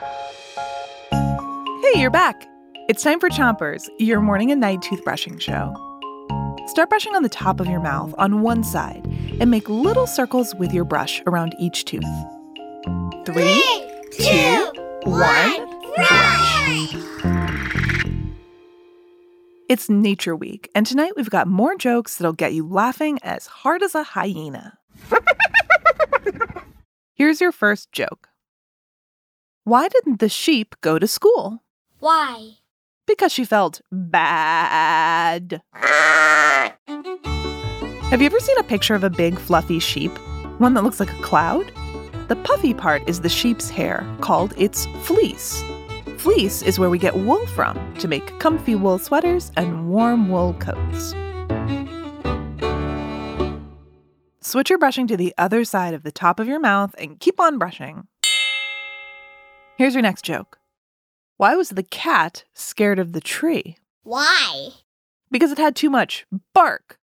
Hey, you're back. It's time for Chompers, your morning and night toothbrushing show. Start brushing on the top of your mouth on one side and make little circles with your brush around each tooth. Three, two, one, brush. It's Nature Week, and tonight we've got more jokes that'll get you laughing as hard as a hyena. Here's your first joke Why didn't the sheep go to school? Why? Because she felt bad. Have you ever seen a picture of a big fluffy sheep? One that looks like a cloud? The puffy part is the sheep's hair, called its fleece. Fleece is where we get wool from to make comfy wool sweaters and warm wool coats. Switch your brushing to the other side of the top of your mouth and keep on brushing. Here's your next joke. Why was the cat scared of the tree? Why? Because it had too much bark.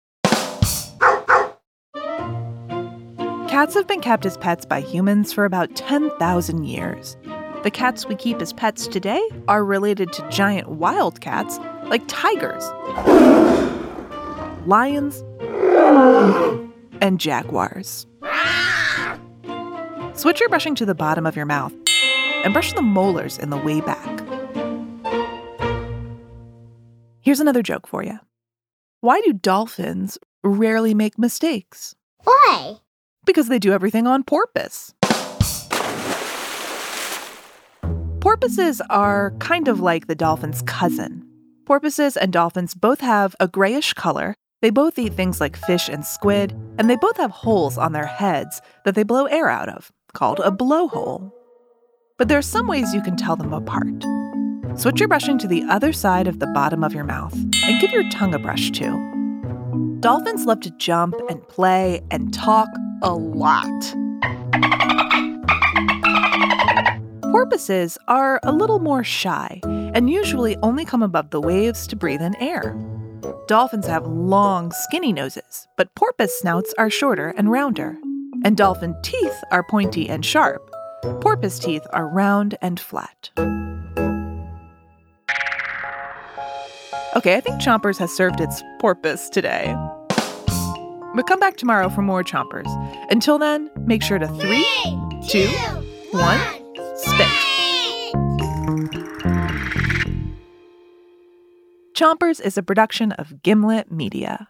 Cats have been kept as pets by humans for about 10,000 years. The cats we keep as pets today are related to giant wild cats like tigers, lions, and jaguars. Switch your brushing to the bottom of your mouth and brush the molars in the way back. Here's another joke for you. Why do dolphins rarely make mistakes? Why? Because they do everything on porpoise. Porpoises are kind of like the dolphin's cousin. Porpoises and dolphins both have a grayish color, they both eat things like fish and squid, and they both have holes on their heads that they blow air out of, called a blowhole. But there are some ways you can tell them apart. Switch your brushing to the other side of the bottom of your mouth and give your tongue a brush too. Dolphins love to jump and play and talk a lot. Porpoises are a little more shy and usually only come above the waves to breathe in air. Dolphins have long, skinny noses, but porpoise snouts are shorter and rounder. And dolphin teeth are pointy and sharp. Porpoise teeth are round and flat. Okay, I think Chompers has served its porpoise today. But come back tomorrow for more Chompers. Until then, make sure to three, two, one, spit. Chompers is a production of Gimlet Media.